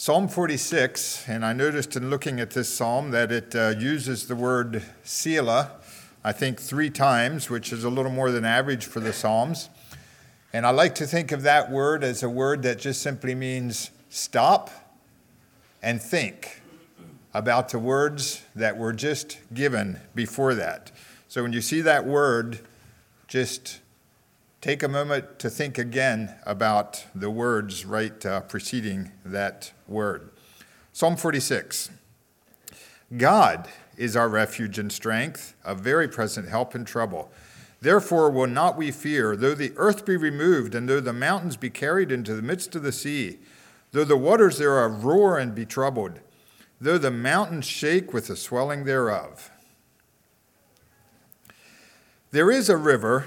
Psalm 46, and I noticed in looking at this psalm that it uh, uses the word Selah, I think three times, which is a little more than average for the Psalms. And I like to think of that word as a word that just simply means stop and think about the words that were just given before that. So when you see that word, just take a moment to think again about the words right uh, preceding that word. Psalm 46 God is our refuge and strength, a very present help in trouble. Therefore will not we fear, though the earth be removed, and though the mountains be carried into the midst of the sea, though the waters thereof roar and be troubled, though the mountains shake with the swelling thereof. There is a river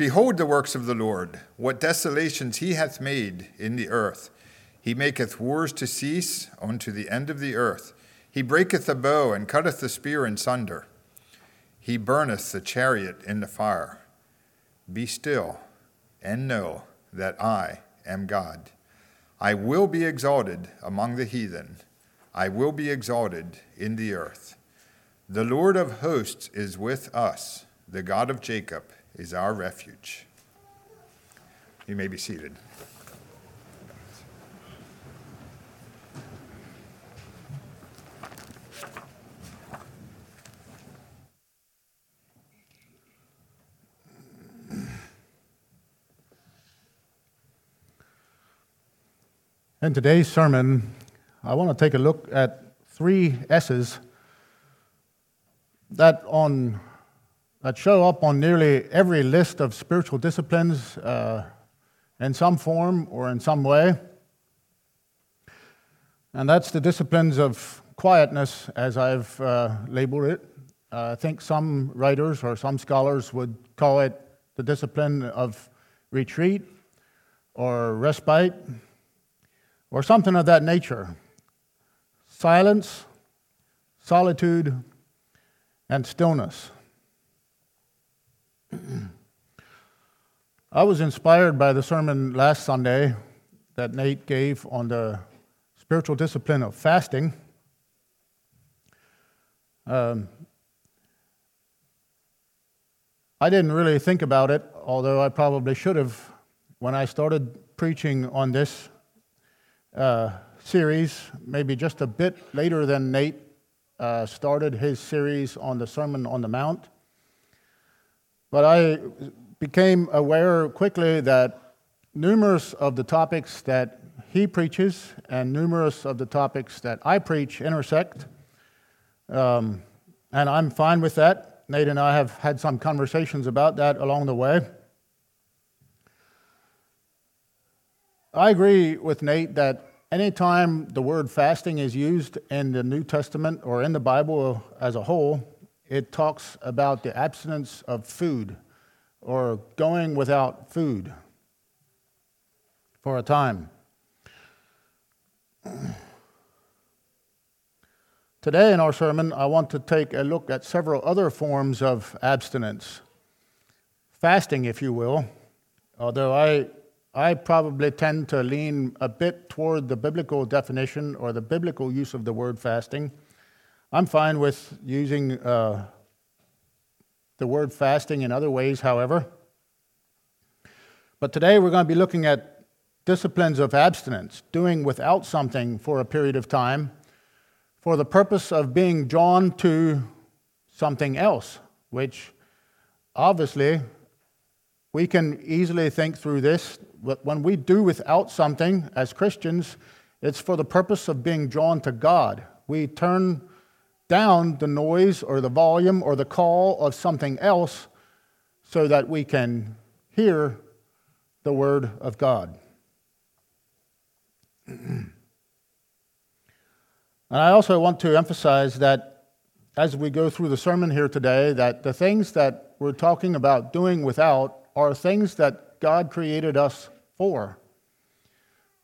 Behold the works of the Lord, what desolations he hath made in the earth. He maketh wars to cease unto the end of the earth. He breaketh the bow and cutteth the spear in sunder. He burneth the chariot in the fire. Be still and know that I am God. I will be exalted among the heathen. I will be exalted in the earth. The Lord of hosts is with us, the God of Jacob is our refuge. You may be seated. In today's sermon, I want to take a look at three S's that on that show up on nearly every list of spiritual disciplines uh, in some form or in some way. And that's the disciplines of quietness, as I've uh, labeled it. Uh, I think some writers or some scholars would call it the discipline of retreat or respite or something of that nature. Silence, solitude, and stillness. I was inspired by the sermon last Sunday that Nate gave on the spiritual discipline of fasting. Um, I didn't really think about it, although I probably should have when I started preaching on this uh, series, maybe just a bit later than Nate uh, started his series on the Sermon on the Mount. But I became aware quickly that numerous of the topics that he preaches and numerous of the topics that I preach intersect. Um, and I'm fine with that. Nate and I have had some conversations about that along the way. I agree with Nate that anytime the word fasting is used in the New Testament or in the Bible as a whole, it talks about the abstinence of food or going without food for a time. Today in our sermon, I want to take a look at several other forms of abstinence, fasting, if you will, although I, I probably tend to lean a bit toward the biblical definition or the biblical use of the word fasting. I'm fine with using uh, the word fasting in other ways, however. But today we're going to be looking at disciplines of abstinence, doing without something for a period of time for the purpose of being drawn to something else, which obviously we can easily think through this. But when we do without something as Christians, it's for the purpose of being drawn to God. We turn down the noise or the volume or the call of something else so that we can hear the Word of God. And I also want to emphasize that as we go through the sermon here today, that the things that we're talking about doing without are things that God created us for.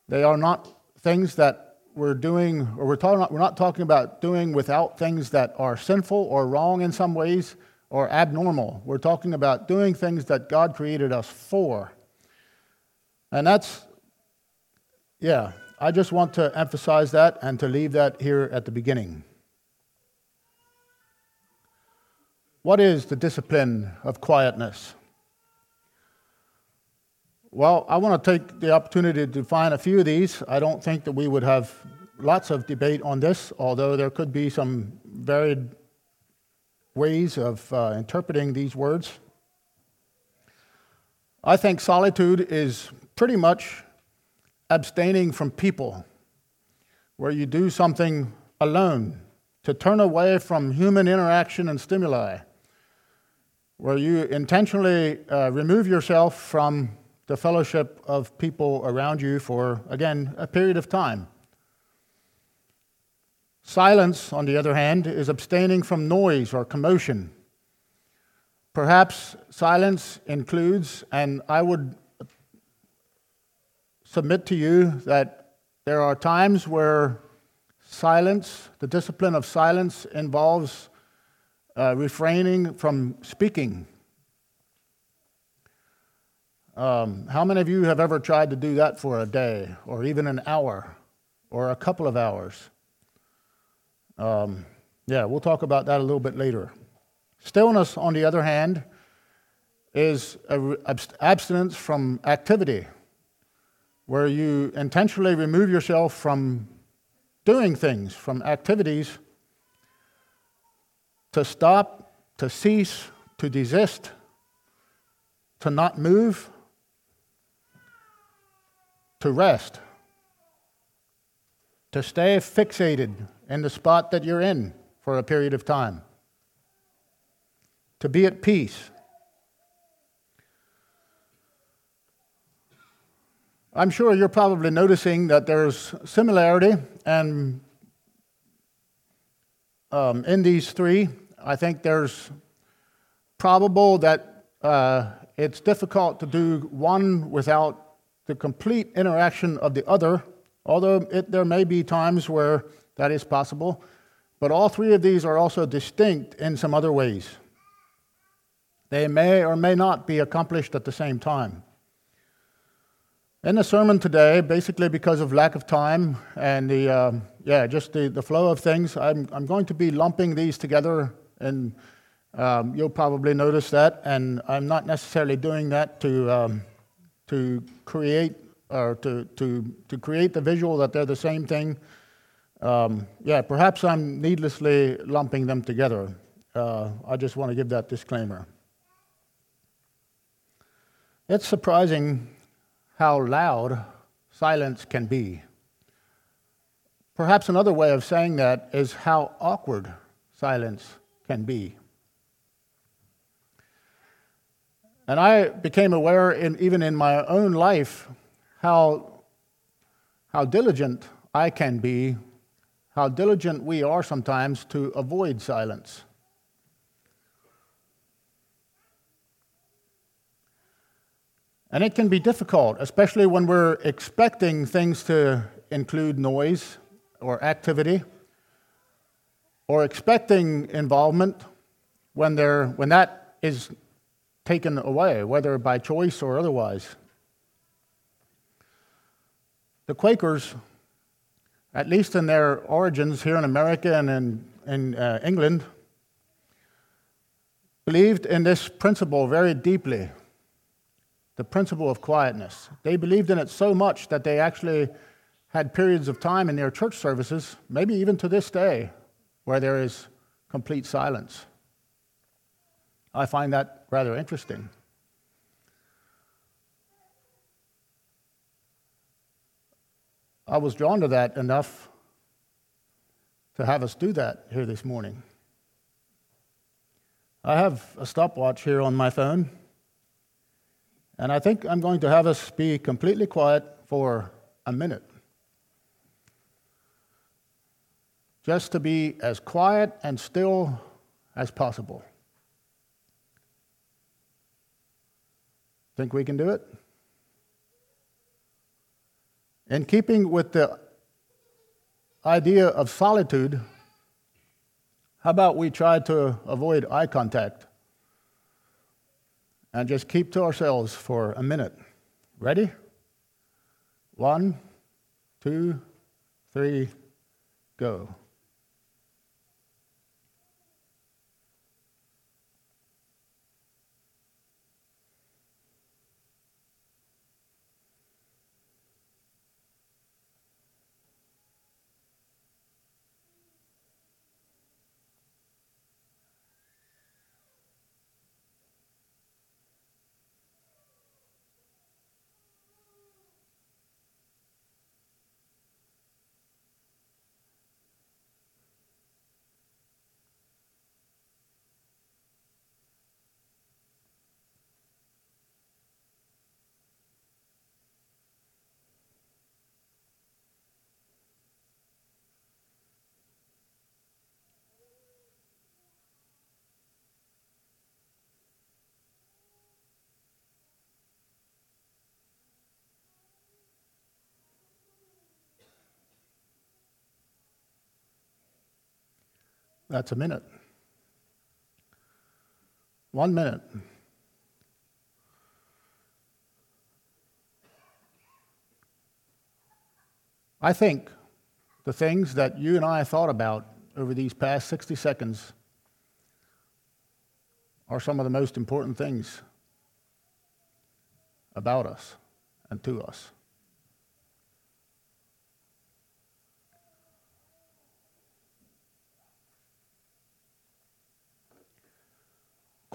They are not things that we're doing, or we're, talking, we're not talking about doing without things that are sinful or wrong in some ways or abnormal. We're talking about doing things that God created us for. And that's, yeah, I just want to emphasize that and to leave that here at the beginning. What is the discipline of quietness? Well, I want to take the opportunity to define a few of these. I don't think that we would have lots of debate on this, although there could be some varied ways of uh, interpreting these words. I think solitude is pretty much abstaining from people, where you do something alone, to turn away from human interaction and stimuli, where you intentionally uh, remove yourself from the fellowship of people around you for, again, a period of time. Silence, on the other hand, is abstaining from noise or commotion. Perhaps silence includes, and I would submit to you that there are times where silence, the discipline of silence, involves uh, refraining from speaking. Um, how many of you have ever tried to do that for a day, or even an hour, or a couple of hours? Um, yeah, we'll talk about that a little bit later. Stillness, on the other hand, is abstinence from activity, where you intentionally remove yourself from doing things, from activities, to stop, to cease, to desist, to not move, to rest, to stay fixated in the spot that you're in for a period of time, to be at peace. I'm sure you're probably noticing that there's similarity and um, in these three. I think there's probable that uh, it's difficult to do one without the complete interaction of the other, although it, there may be times where that is possible. But all three of these are also distinct in some other ways. They may or may not be accomplished at the same time. In the sermon today, basically because of lack of time and the, uh, yeah, just the, the flow of things, I'm, I'm going to be lumping these together, and um, you'll probably notice that. And I'm not necessarily doing that to, um, to create or to, to, to create the visual that they're the same thing. Um, yeah, perhaps I'm needlessly lumping them together. Uh, I just want to give that disclaimer. It's surprising how loud silence can be. Perhaps another way of saying that is how awkward silence can be. And I became aware, in, even in my own life, how, how diligent I can be how diligent we are sometimes to avoid silence. And it can be difficult, especially when we're expecting things to include noise or activity, or expecting involvement when, when that is taken away, whether by choice or otherwise. The Quakers at least in their origins here in America and in, in uh, England, believed in this principle very deeply the principle of quietness. They believed in it so much that they actually had periods of time in their church services, maybe even to this day, where there is complete silence. I find that rather interesting. I was drawn to that enough to have us do that here this morning. I have a stopwatch here on my phone, and I think I'm going to have us be completely quiet for a minute. just to be as quiet and still as possible. Think we can do it? In keeping with the idea of solitude, how about we try to avoid eye contact and just keep to ourselves for a minute? Ready? One, two, three, go. That's a minute. One minute. I think the things that you and I thought about over these past 60 seconds are some of the most important things about us and to us.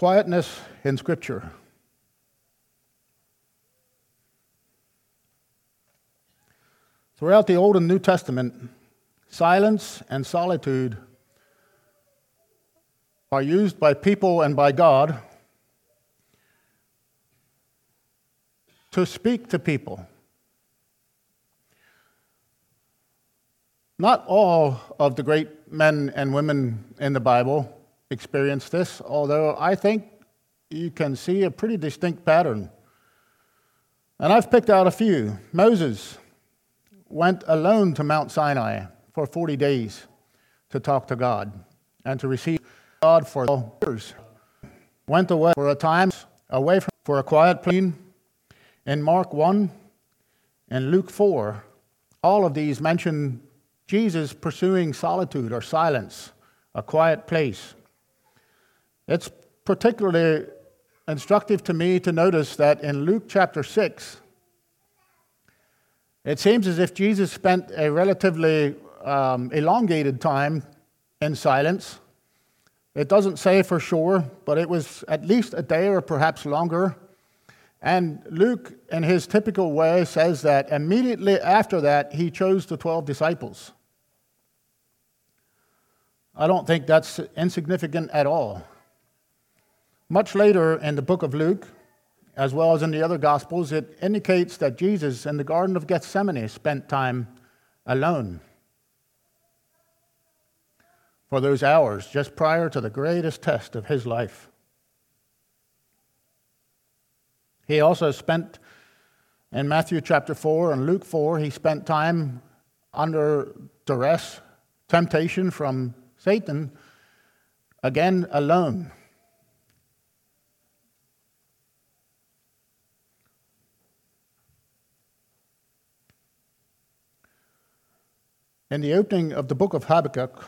Quietness in Scripture. Throughout the Old and New Testament, silence and solitude are used by people and by God to speak to people. Not all of the great men and women in the Bible experienced this, although I think you can see a pretty distinct pattern. And I've picked out a few. Moses went alone to Mount Sinai for 40 days to talk to God and to receive God for years. Went away for a time, away from, for a quiet place in Mark 1 and Luke 4. All of these mention Jesus pursuing solitude or silence, a quiet place. It's particularly instructive to me to notice that in Luke chapter 6, it seems as if Jesus spent a relatively um, elongated time in silence. It doesn't say for sure, but it was at least a day or perhaps longer. And Luke, in his typical way, says that immediately after that, he chose the 12 disciples. I don't think that's insignificant at all. Much later in the book of Luke, as well as in the other Gospels, it indicates that Jesus in the Garden of Gethsemane spent time alone for those hours just prior to the greatest test of his life. He also spent in Matthew chapter 4 and Luke 4, he spent time under duress, temptation from Satan, again alone. In the opening of the book of Habakkuk,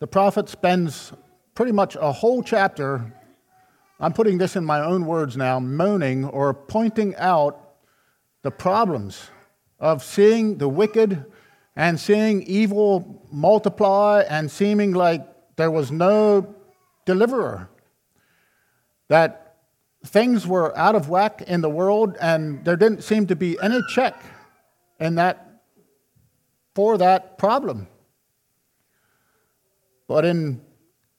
the prophet spends pretty much a whole chapter, I'm putting this in my own words now, moaning or pointing out the problems of seeing the wicked and seeing evil multiply and seeming like there was no deliverer. That things were out of whack in the world, and there didn't seem to be any check in that for that problem. But in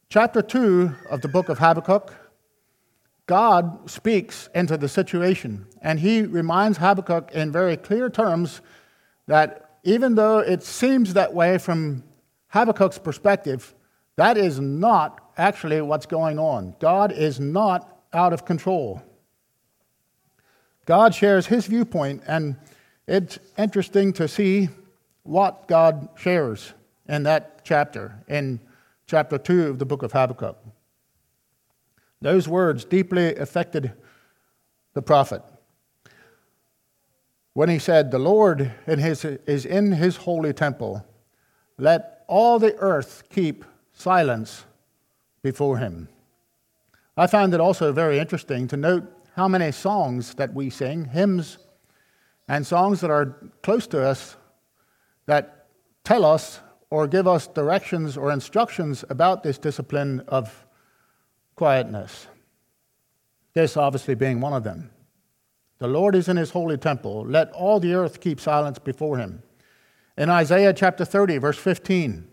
chapter 2 of the book of Habakkuk, God speaks into the situation, and he reminds Habakkuk in very clear terms that even though it seems that way from Habakkuk's perspective, that is not actually what's going on. God is not out of control. God shares his viewpoint, and it's interesting to see what God shares in that chapter, in chapter 2 of the book of Habakkuk. Those words deeply affected the prophet when he said, The Lord in his, is in his holy temple. Let all the earth keep silence before him. I find it also very interesting to note how many songs that we sing, hymns, and songs that are close to us that tell us or give us directions or instructions about this discipline of quietness. This obviously being one of them. The Lord is in his holy temple. Let all the earth keep silence before him. In Isaiah chapter 30, verse 15,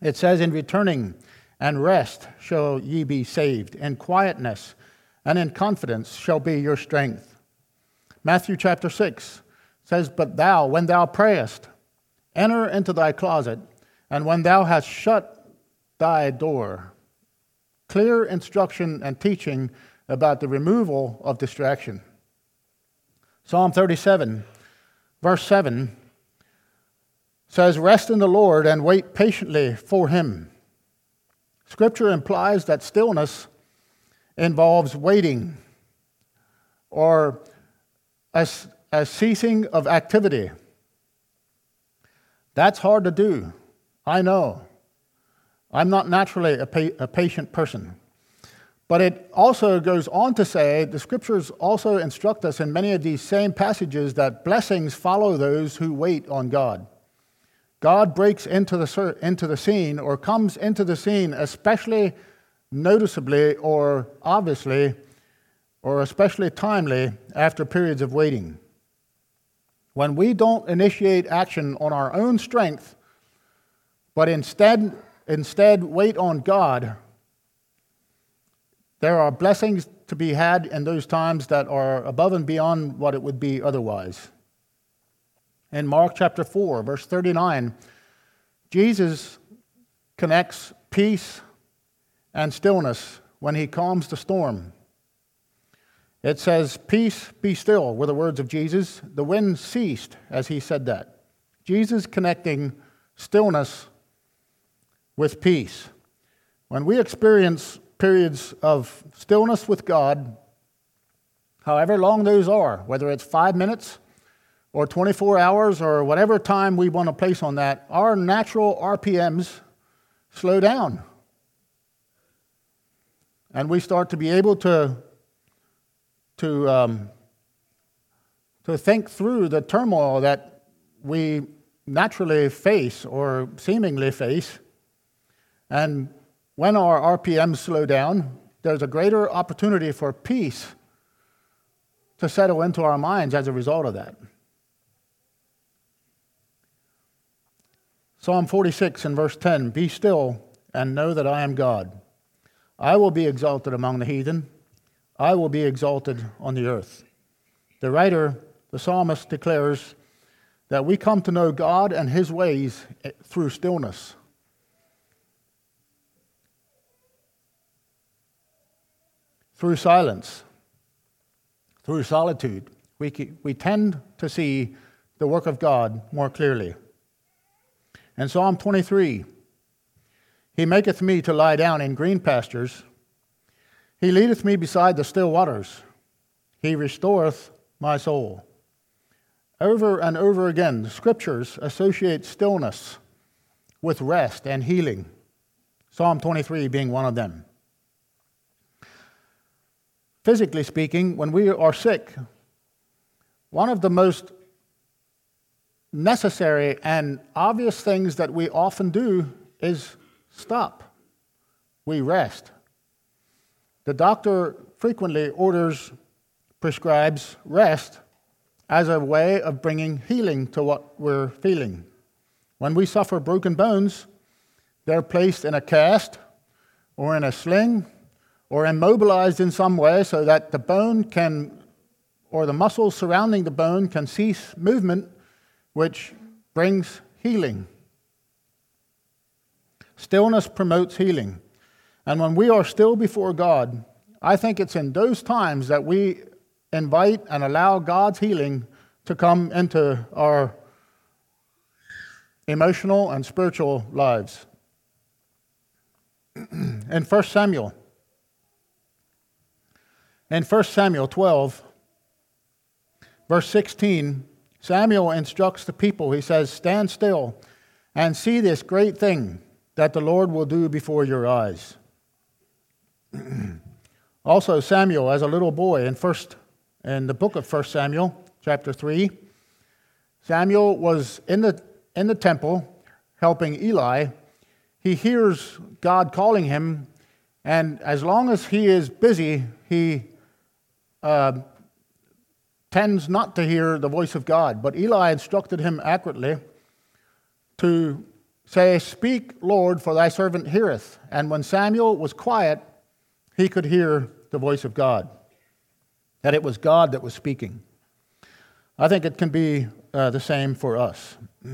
it says, In returning and rest shall ye be saved, in quietness and in confidence shall be your strength. Matthew chapter 6 says, But thou, when thou prayest, enter into thy closet, and when thou hast shut thy door, clear instruction and teaching about the removal of distraction. Psalm 37, verse 7 says, Rest in the Lord and wait patiently for him. Scripture implies that stillness involves waiting or a, a ceasing of activity. That's hard to do. I know. I'm not naturally a, pa- a patient person. But it also goes on to say the scriptures also instruct us in many of these same passages that blessings follow those who wait on God. God breaks into the, into the scene or comes into the scene, especially noticeably or obviously or especially timely after periods of waiting. When we don't initiate action on our own strength, but instead, instead wait on God, there are blessings to be had in those times that are above and beyond what it would be otherwise. In Mark chapter 4, verse 39, Jesus connects peace and stillness when he calms the storm. It says, Peace, be still, were the words of Jesus. The wind ceased as he said that. Jesus connecting stillness with peace. When we experience periods of stillness with God, however long those are, whether it's five minutes or 24 hours or whatever time we want to place on that, our natural RPMs slow down. And we start to be able to, to, um, to think through the turmoil that we naturally face or seemingly face and when our RPMs slow down, there's a greater opportunity for peace to settle into our minds as a result of that. Psalm 46 and verse 10 Be still and know that I am God. I will be exalted among the heathen, I will be exalted on the earth. The writer, the psalmist, declares that we come to know God and his ways eh, through stillness. through silence, through solitude, we, we tend to see the work of God more clearly. In Psalm 23, He maketh me to lie down in green pastures. He leadeth me beside the still waters. He restoreth my soul. Over and over again, the scriptures associate stillness with rest and healing, Psalm 23 being one of them. Physically speaking, when we are sick, one of the most necessary and obvious things that we often do is stop. We rest. The doctor frequently orders, prescribes rest as a way of bringing healing to what we're feeling. When we suffer broken bones, they're placed in a cast or in a sling or immobilized in some way so that the bone can, or the muscles surrounding the bone can cease movement which brings healing. Stillness promotes healing. And when we are still before God, I think it's in those times that we invite and allow God's healing to come into our emotional and spiritual lives. in 1 Samuel, in 1 Samuel 12, verse 16, Samuel instructs the people. He says, Stand still and see this great thing that the Lord will do before your eyes. also, Samuel, as a little boy, in, first, in the book of 1 Samuel, chapter 3, Samuel was in the, in the temple helping Eli. He hears God calling him, and as long as he is busy, he uh, tends not to hear the voice of God. But Eli instructed him accurately to say, Speak, Lord, for thy servant heareth. And when Samuel was quiet, he could hear the voice of God, that it was God that was speaking. I think it can be uh, the same for us.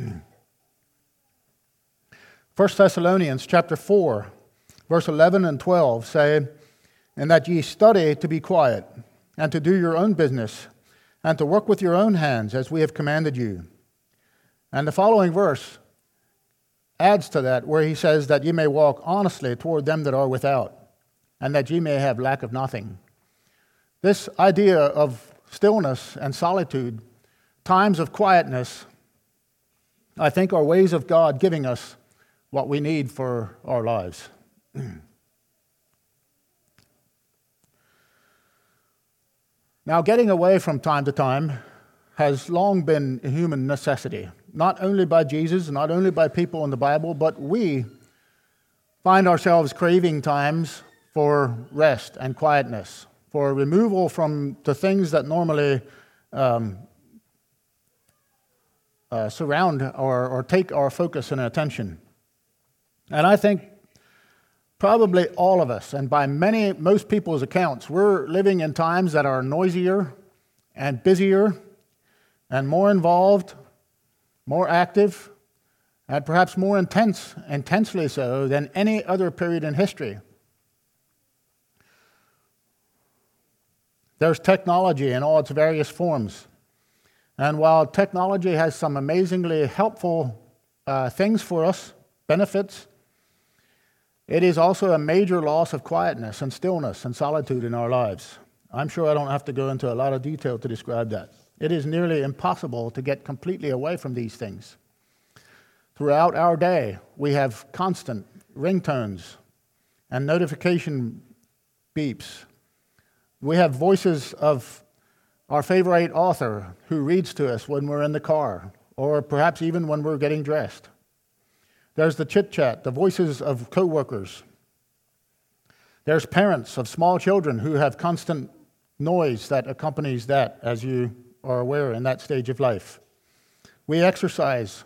1 Thessalonians chapter 4, verse 11 and 12 say, And that ye study to be quiet, and to do your own business, and to work with your own hands, as we have commanded you. And the following verse adds to that, where he says that ye may walk honestly toward them that are without, and that ye may have lack of nothing. This idea of stillness and solitude, times of quietness, I think are ways of God giving us what we need for our lives. now, getting away from time to time has long been a human necessity not only by Jesus, not only by people in the Bible, but we find ourselves craving times for rest and quietness, for removal from the things that normally um, uh, surround or, or take our focus and attention. And I think probably all of us, and by many, most people's accounts, we're living in times that are noisier and busier and more involved more active, and perhaps more intense, intensely so than any other period in history. There's technology in all its various forms. And while technology has some amazingly helpful uh, things for us, benefits, it is also a major loss of quietness and stillness and solitude in our lives. I'm sure I don't have to go into a lot of detail to describe that. It is nearly impossible to get completely away from these things. Throughout our day, we have constant ringtones and notification beeps. We have voices of our favorite author who reads to us when we're in the car, or perhaps even when we're getting dressed. There's the chit chat, the voices of coworkers. There's parents of small children who have constant noise that accompanies that as you are aware in that stage of life. We exercise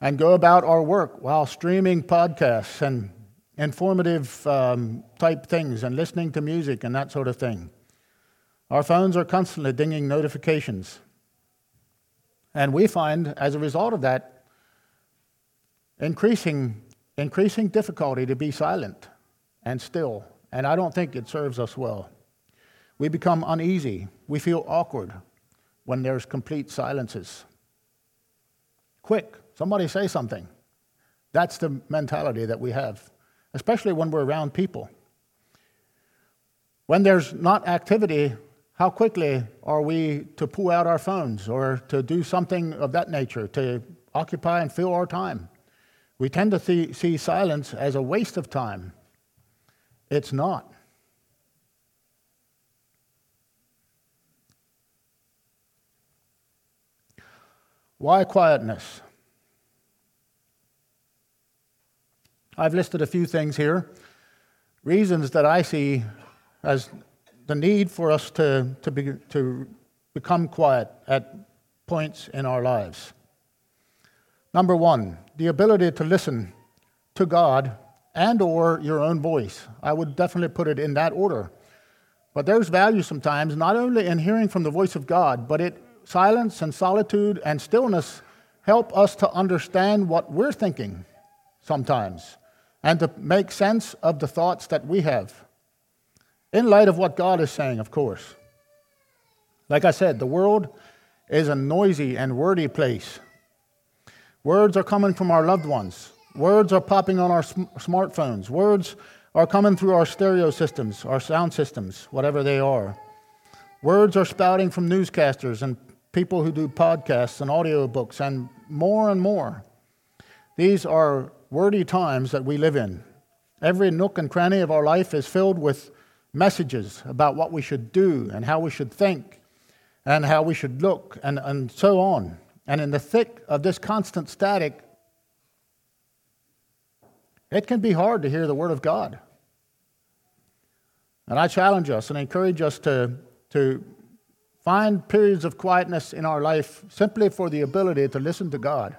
and go about our work while streaming podcasts and informative um, type things and listening to music and that sort of thing. Our phones are constantly dinging notifications. And we find, as a result of that, increasing, increasing difficulty to be silent and still. And I don't think it serves us well. We become uneasy. We feel awkward when there's complete silences. Quick, somebody say something. That's the mentality that we have, especially when we're around people. When there's not activity, how quickly are we to pull out our phones or to do something of that nature to occupy and fill our time? We tend to see, see silence as a waste of time. It's not. Why quietness? I've listed a few things here, reasons that I see as the need for us to, to, be, to become quiet at points in our lives. Number one, the ability to listen to God and or your own voice. I would definitely put it in that order. But there's value sometimes not only in hearing from the voice of God, but it silence and solitude and stillness help us to understand what we're thinking sometimes and to make sense of the thoughts that we have. In light of what God is saying, of course. Like I said, the world is a noisy and wordy place. Words are coming from our loved ones. Words are popping on our sm- smartphones. Words are coming through our stereo systems, our sound systems, whatever they are. Words are spouting from newscasters and people who do podcasts and audiobooks and more and more. These are wordy times that we live in. Every nook and cranny of our life is filled with messages about what we should do and how we should think and how we should look and, and so on. And in the thick of this constant static, it can be hard to hear the Word of God. And I challenge us and encourage us to, to find periods of quietness in our life simply for the ability to listen to God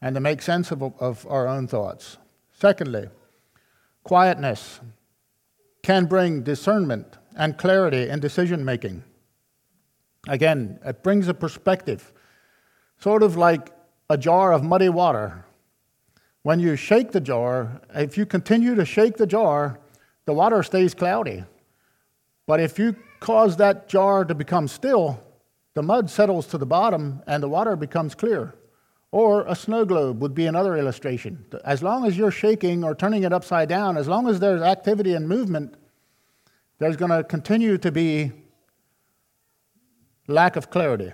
and to make sense of, of our own thoughts. Secondly, quietness can bring discernment and clarity in decision making. Again, it brings a perspective, sort of like a jar of muddy water. When you shake the jar, if you continue to shake the jar, the water stays cloudy. But if you cause that jar to become still, the mud settles to the bottom and the water becomes clear. Or a snow globe would be another illustration. As long as you're shaking or turning it upside down, as long as there's activity and movement, there's going to continue to be lack of clarity.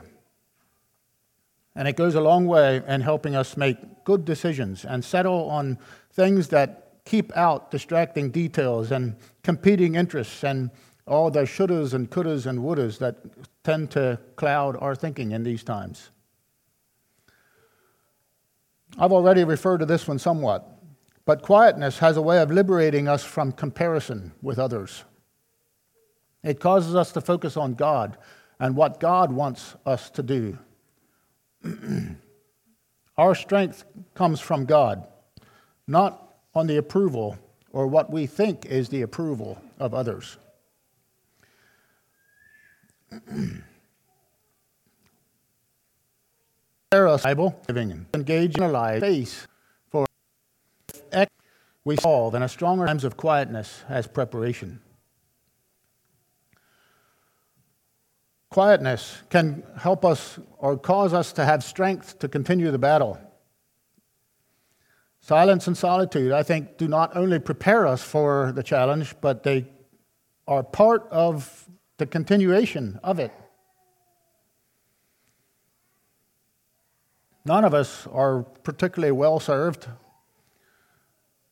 And it goes a long way in helping us make good decisions and settle on things that keep out distracting details and competing interests and all the shouldas and couldas and wouldas that tend to cloud our thinking in these times. I've already referred to this one somewhat, but quietness has a way of liberating us from comparison with others. It causes us to focus on God and what God wants us to do. Our strength comes from God, not on the approval or what we think is the approval of others. Bible living engage in a life face for we solve in a stronger times of quietness as preparation. Quietness can help us or cause us to have strength to continue the battle. Silence and solitude, I think, do not only prepare us for the challenge, but they are part of the continuation of it. None of us are particularly well served.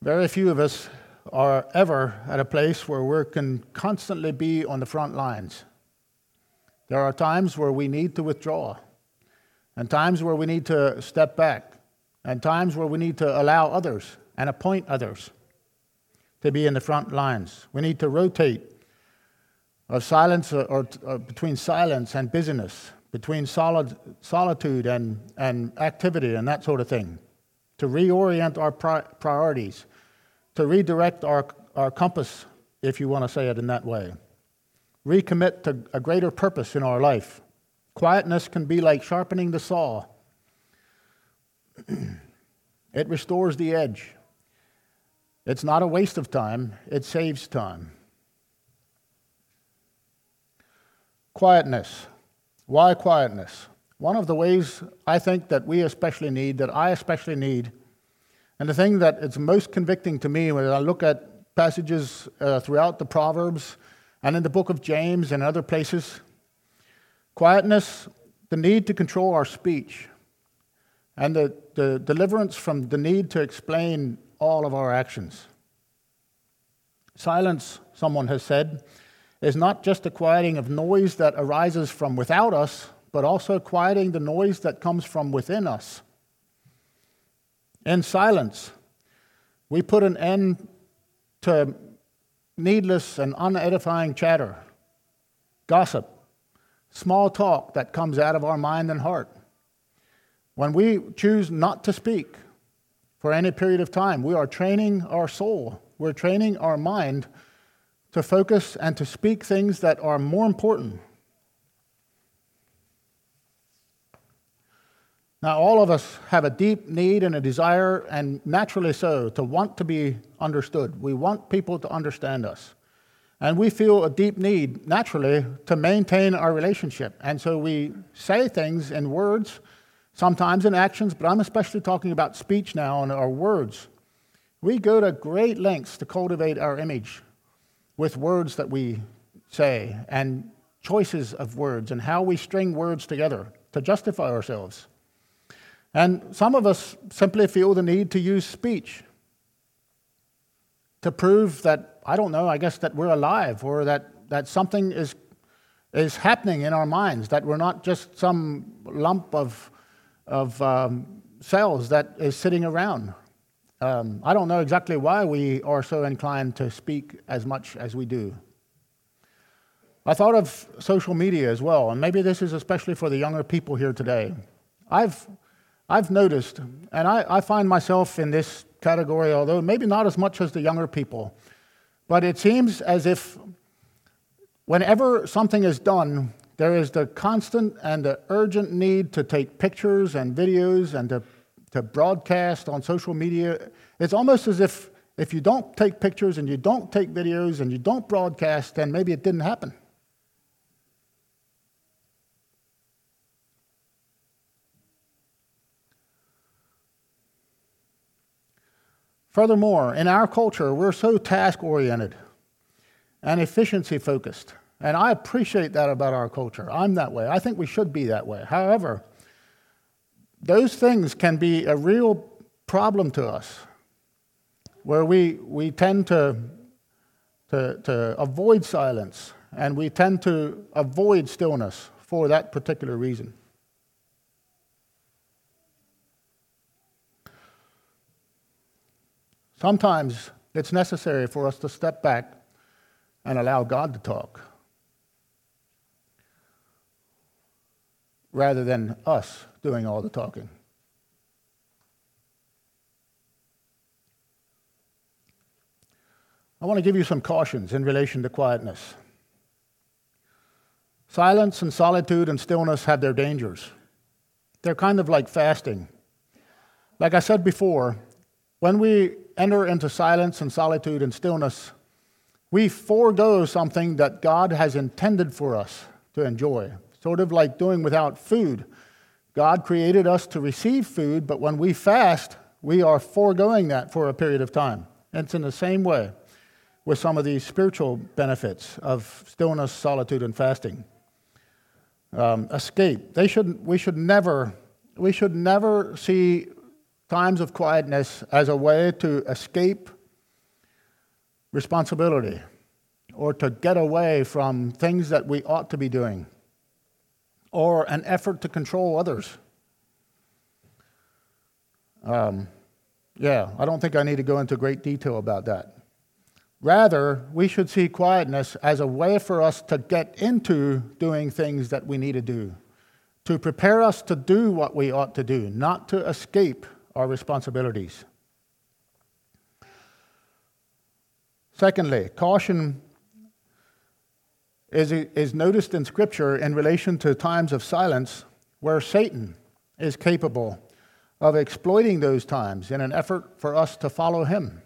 Very few of us are ever at a place where we can constantly be on the front lines. There are times where we need to withdraw, and times where we need to step back, and times where we need to allow others and appoint others to be in the front lines. We need to rotate silence uh, or, or, or uh, between silence and busyness, between solid, solitude and, and activity and that sort of thing, to reorient our pri- priorities, to redirect our, our compass, if you want to say it in that way recommit to a greater purpose in our life. Quietness can be like sharpening the saw, it restores the edge. It's not a waste of time, it saves time. Quietness. Why quietness? One of the ways I think that we especially need, that I especially need, and the thing that is most convicting to me when I look at passages uh, throughout the Proverbs and in the book of James and other places. Quietness, the need to control our speech, and the, the deliverance from the need to explain all of our actions. Silence, someone has said, is not just a quieting of noise that arises from without us, but also quieting the noise that comes from within us. In silence, we put an end to needless and unedifying chatter, gossip, small talk that comes out of our mind and heart. When we choose not to speak for any period of time, we are training our soul, we're training our mind to focus and to speak things that are more important. Now, all of us have a deep need and a desire, and naturally so, to want to be understood. We want people to understand us. And we feel a deep need, naturally, to maintain our relationship. And so we say things in words, sometimes in actions, but I'm especially talking about speech now and our words. We go to great lengths to cultivate our image with words that we say and choices of words and how we string words together to justify ourselves. And some of us simply feel the need to use speech to prove that, I don't know, I guess that we're alive or that, that something is, is happening in our minds, that we're not just some lump of, of um, cells that is sitting around. Um, I don't know exactly why we are so inclined to speak as much as we do. I thought of social media as well, and maybe this is especially for the younger people here today. I've I've noticed, and I, I, find myself in this category, although maybe not as much as the younger people, but it seems as if whenever something is done, there is the constant and the urgent need to take pictures and videos and to, to broadcast on social media. It's almost as if if you don't take pictures and you don't take videos and you don't broadcast, then maybe it didn't happen. Furthermore, in our culture, we're so task oriented and efficiency focused. And I appreciate that about our culture. I'm that way. I think we should be that way. However, those things can be a real problem to us where we, we tend to, to, to avoid silence and we tend to avoid stillness for that particular reason. Sometimes it's necessary for us to step back and allow God to talk rather than us doing all the talking. I want to give you some cautions in relation to quietness. Silence and solitude and stillness have their dangers. They're kind of like fasting. Like I said before, when we enter into silence and solitude and stillness, we forego something that God has intended for us to enjoy, sort of like doing without food. God created us to receive food, but when we fast, we are foregoing that for a period of time. And it's in the same way with some of these spiritual benefits of stillness, solitude, and fasting. Um, escape. They should, we should never, we should never see times of quietness as a way to escape responsibility or to get away from things that we ought to be doing or an effort to control others. Um, yeah, I don't think I need to go into great detail about that. Rather, we should see quietness as a way for us to get into doing things that we need to do, to prepare us to do what we ought to do, not to escape our responsibilities. Secondly, caution is, is noticed in Scripture in relation to times of silence where Satan is capable of exploiting those times in an effort for us to follow him.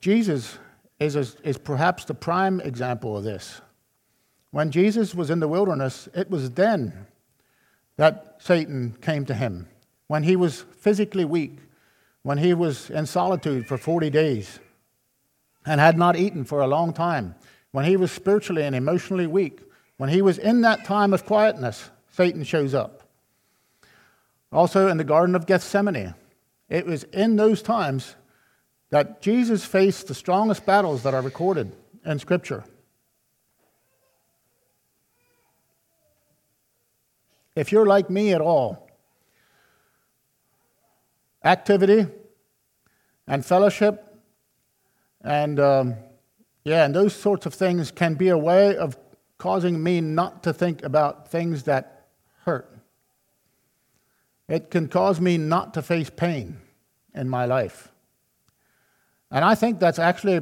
Jesus is, is perhaps the prime example of this. When Jesus was in the wilderness, it was then that Satan came to him when he was physically weak, when he was in solitude for 40 days and had not eaten for a long time, when he was spiritually and emotionally weak, when he was in that time of quietness, Satan shows up. Also in the Garden of Gethsemane, it was in those times that Jesus faced the strongest battles that are recorded in Scripture. If you're like me at all, activity and fellowship. And um, yeah and those sorts of things can be a way of causing me not to think about things that hurt. It can cause me not to face pain in my life. And i think that's actually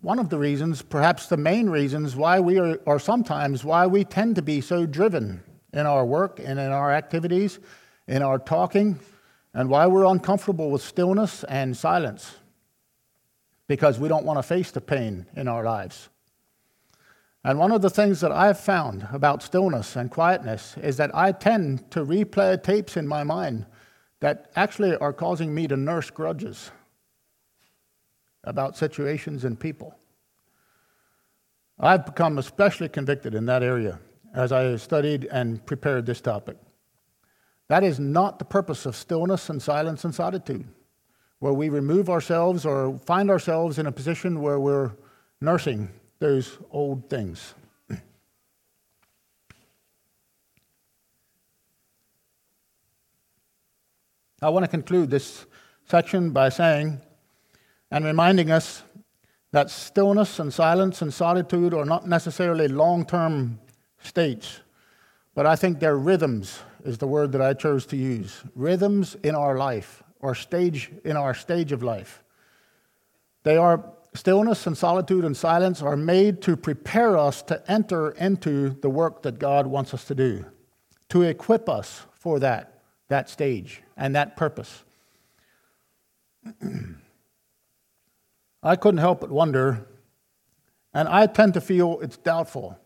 one of the reasons perhaps the main reasons why we are or sometimes why we tend to be so driven in our work and in our activities in our talking and why we're uncomfortable with stillness and silence. Because we don't want to face the pain in our lives. And one of the things that I've found about stillness and quietness is that I tend to replay tapes in my mind that actually are causing me to nurse grudges about situations and people. I've become especially convicted in that area as I studied and prepared this topic. That is not the purpose of stillness and silence and solitude, where we remove ourselves or find ourselves in a position where we're nursing those old things. I want to conclude this section by saying and reminding us that stillness and silence and solitude are not necessarily long term states, but I think they're rhythms, is the word that I chose to use. Rhythms in our life, or stage in our stage of life. They are stillness and solitude and silence are made to prepare us to enter into the work that God wants us to do, to equip us for that, that stage and that purpose. I couldn't help but wonder, and I tend to feel it's doubtful.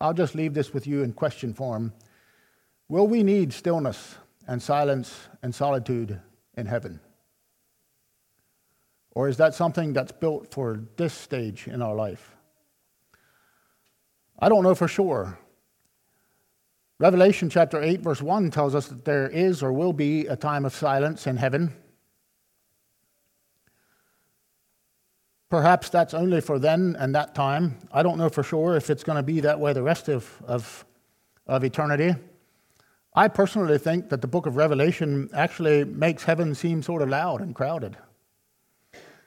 I'll just leave this with you in question form. Will we need stillness and silence and solitude in heaven? Or is that something that's built for this stage in our life? I don't know for sure. Revelation chapter 8, verse 1 tells us that there is or will be a time of silence in heaven. Perhaps that's only for then and that time. I don't know for sure if it's going to be that way the rest of, of, of eternity. I personally think that the book of Revelation actually makes heaven seem sort of loud and crowded.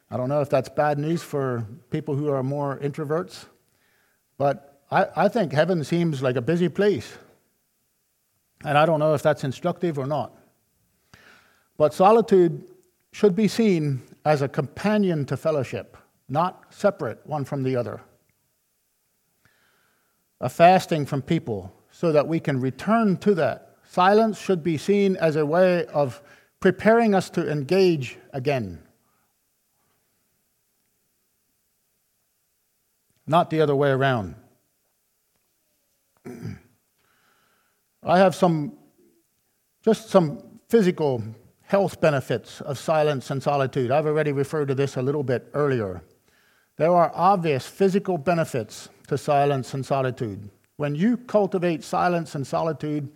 I don't know if that's bad news for people who are more introverts, but I, I think heaven seems like a busy place. And I don't know if that's instructive or not. But solitude should be seen as a companion to fellowship not separate one from the other. A fasting from people so that we can return to that. Silence should be seen as a way of preparing us to engage again. Not the other way around. I have some, just some physical health benefits of silence and solitude. I've already referred to this a little bit earlier. There are obvious physical benefits to silence and solitude. When you cultivate silence and solitude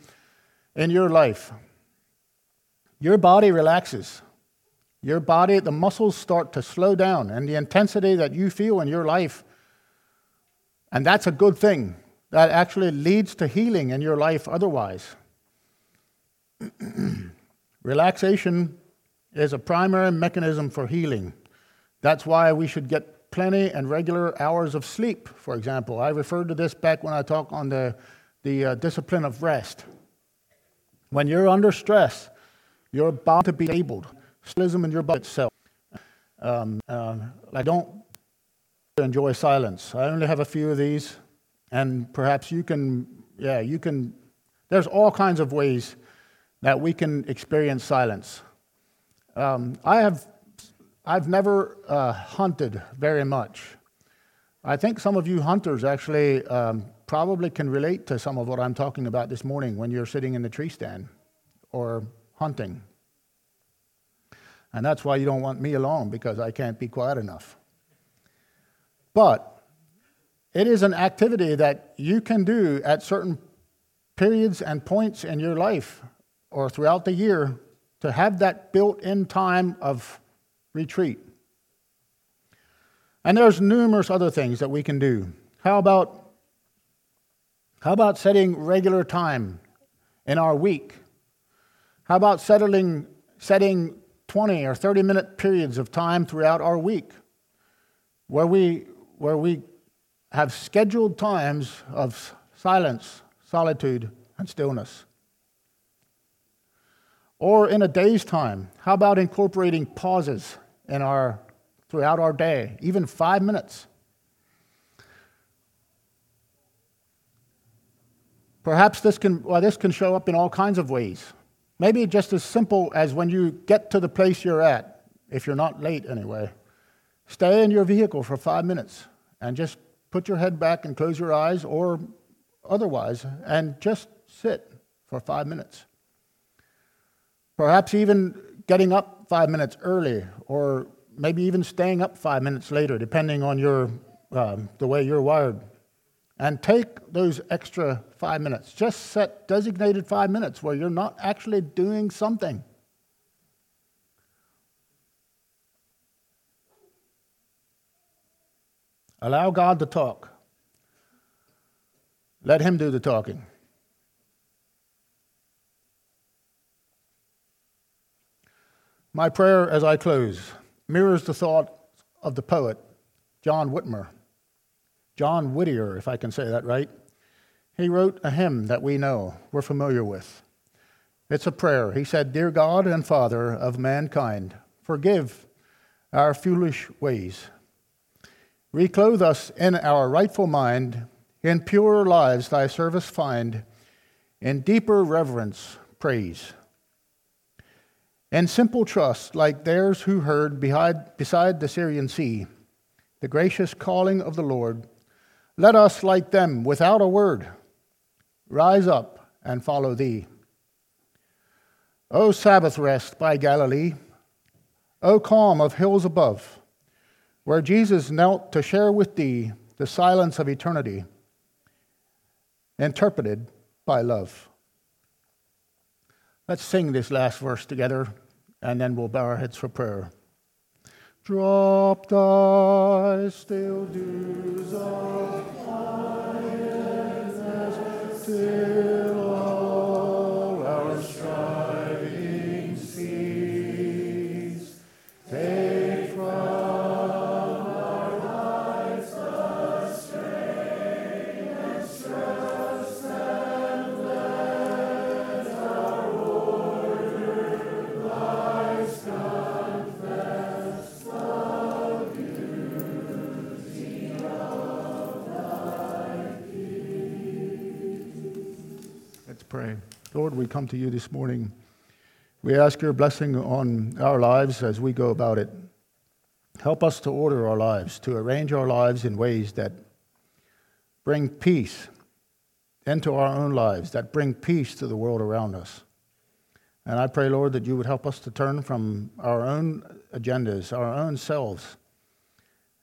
in your life, your body relaxes. Your body, the muscles start to slow down, and the intensity that you feel in your life, and that's a good thing. That actually leads to healing in your life otherwise. Relaxation is a primary mechanism for healing. That's why we should get plenty and regular hours of sleep, for example. I referred to this back when I talked on the, the uh, discipline of rest. When you're under stress, you're bound to be able, slism in your body itself. Um, uh, I don't enjoy silence. I only have a few of these, and perhaps you can, yeah, you can. There's all kinds of ways that we can experience silence. Um, I have I've never uh, hunted very much. I think some of you hunters actually um, probably can relate to some of what I'm talking about this morning when you're sitting in the tree stand or hunting. And that's why you don't want me alone because I can't be quiet enough. But it is an activity that you can do at certain periods and points in your life or throughout the year to have that built in time of retreat. And there's numerous other things that we can do. How about how about setting regular time in our week? How about settling, setting 20 or 30 minute periods of time throughout our week where we, where we have scheduled times of silence, solitude, and stillness? Or in a day's time, how about incorporating pauses in our, throughout our day, even five minutes. Perhaps this can, well, this can show up in all kinds of ways. Maybe just as simple as when you get to the place you're at, if you're not late anyway, stay in your vehicle for five minutes and just put your head back and close your eyes or otherwise and just sit for five minutes. Perhaps even getting up five minutes early or maybe even staying up five minutes later, depending on your, um, the way you're wired. And take those extra five minutes. Just set designated five minutes where you're not actually doing something. Allow God to talk. Let Him do the talking. My prayer as I close mirrors the thought of the poet John Whitmer, John Whittier, if I can say that right. He wrote a hymn that we know, we're familiar with. It's a prayer. He said, Dear God and Father of mankind, forgive our foolish ways. Reclothe us in our rightful mind, in purer lives thy service find, in deeper reverence praise. In simple trust, like theirs who heard beside the Syrian sea the gracious calling of the Lord, let us, like them, without a word, rise up and follow thee. O Sabbath rest by Galilee, O calm of hills above, where Jesus knelt to share with thee the silence of eternity, interpreted by love. Let's sing this last verse together, and then we'll bow our heads for prayer. Drop thy still dews of pray. Lord, we come to you this morning. We ask your blessing on our lives as we go about it. Help us to order our lives, to arrange our lives in ways that bring peace into our own lives, that bring peace to the world around us. And I pray, Lord, that you would help us to turn from our own agendas, our own selves,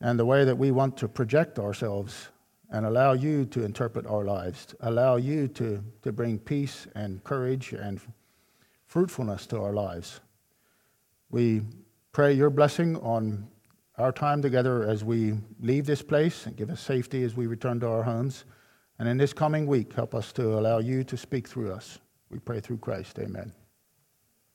and the way that we want to project ourselves and allow you to interpret our lives, allow you to, to bring peace and courage and fruitfulness to our lives. We pray your blessing on our time together as we leave this place and give us safety as we return to our homes. And in this coming week, help us to allow you to speak through us. We pray through Christ. Amen.